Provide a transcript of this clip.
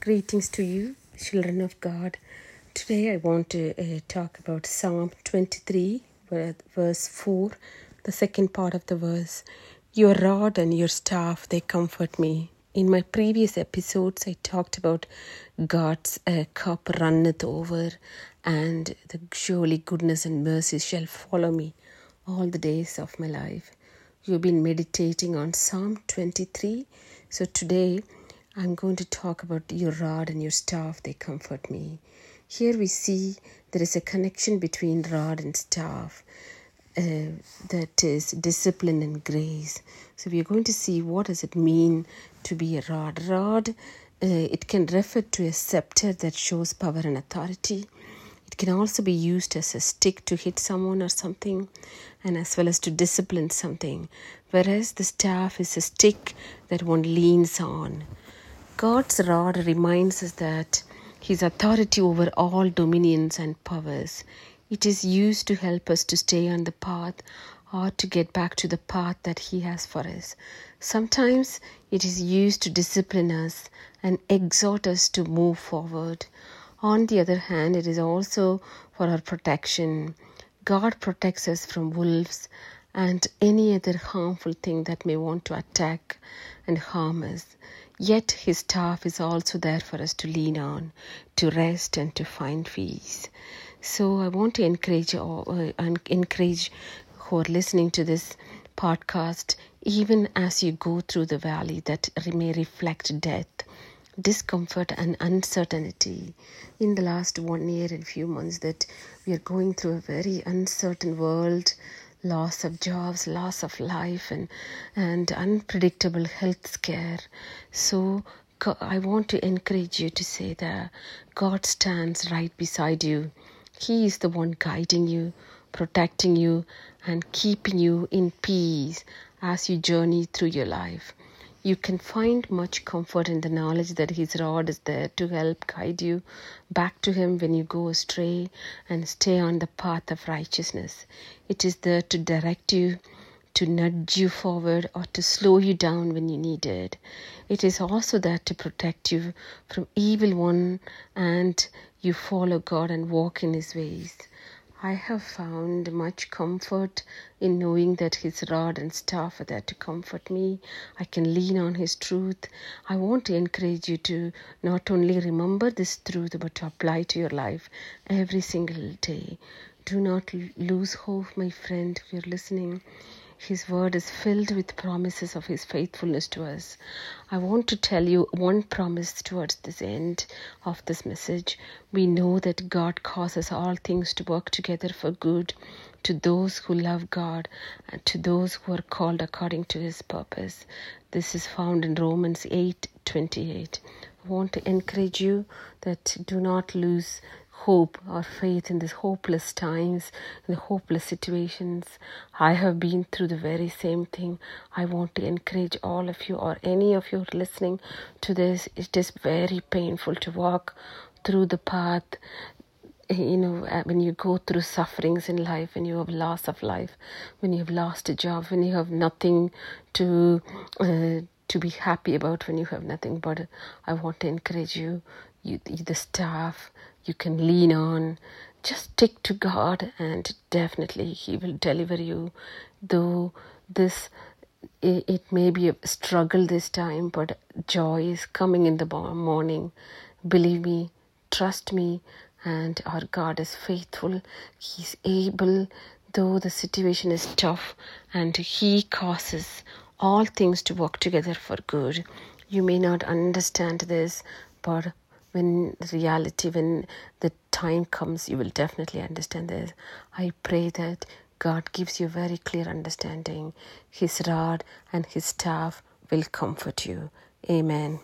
Greetings to you, children of God. Today I want to uh, talk about Psalm 23, verse 4, the second part of the verse. Your rod and your staff, they comfort me. In my previous episodes, I talked about God's uh, cup runneth over, and the surely goodness and mercy shall follow me all the days of my life. You've been meditating on Psalm 23. So today I'm going to talk about your rod and your staff, they comfort me. Here we see there is a connection between rod and staff. Uh, that is discipline and grace. So we are going to see what does it mean to be a rod. Rod, uh, it can refer to a scepter that shows power and authority. It can also be used as a stick to hit someone or something, and as well as to discipline something. Whereas the staff is a stick that one leans on. God's rod reminds us that His authority over all dominions and powers. It is used to help us to stay on the path or to get back to the path that He has for us. Sometimes it is used to discipline us and exhort us to move forward. On the other hand, it is also for our protection. God protects us from wolves and any other harmful thing that may want to attack and harm us. Yet his staff is also there for us to lean on, to rest and to find peace. So I want to encourage uh, encourage who are listening to this podcast, even as you go through the valley that may reflect death, discomfort and uncertainty. In the last one year and few months that we are going through a very uncertain world loss of jobs, loss of life, and and unpredictable health scare. So I want to encourage you to say that God stands right beside you. He is the one guiding you, protecting you, and keeping you in peace as you journey through your life. You can find much comfort in the knowledge that His rod is there to help guide you back to Him when you go astray and stay on the path of righteousness. It is there to direct you, to nudge you forward, or to slow you down when you need it. It is also there to protect you from evil one and you follow God and walk in His ways. I have found much comfort in knowing that His rod and staff are there to comfort me. I can lean on His truth. I want to encourage you to not only remember this truth but to apply to your life every single day. Do not lose hope, my friend, if you're listening. His word is filled with promises of His faithfulness to us. I want to tell you one promise towards this end of this message. We know that God causes all things to work together for good to those who love God and to those who are called according to His purpose. This is found in Romans 8 28. I want to encourage you that do not lose hope or faith in these hopeless times, in the hopeless situations. I have been through the very same thing. I want to encourage all of you or any of you listening to this. It is very painful to walk through the path you know, uh, when you go through sufferings in life, when you have loss of life, when you have lost a job, when you have nothing to uh, to be happy about, when you have nothing. But I want to encourage you, you the staff, you can lean on. Just stick to God, and definitely He will deliver you. Though this it, it may be a struggle this time, but joy is coming in the morning. Believe me, trust me, and our God is faithful. He's able, though the situation is tough, and He causes all things to work together for good. You may not understand this, but when reality, when the time comes, you will definitely understand this. I pray that God gives you very clear understanding. His rod and His staff will comfort you. Amen.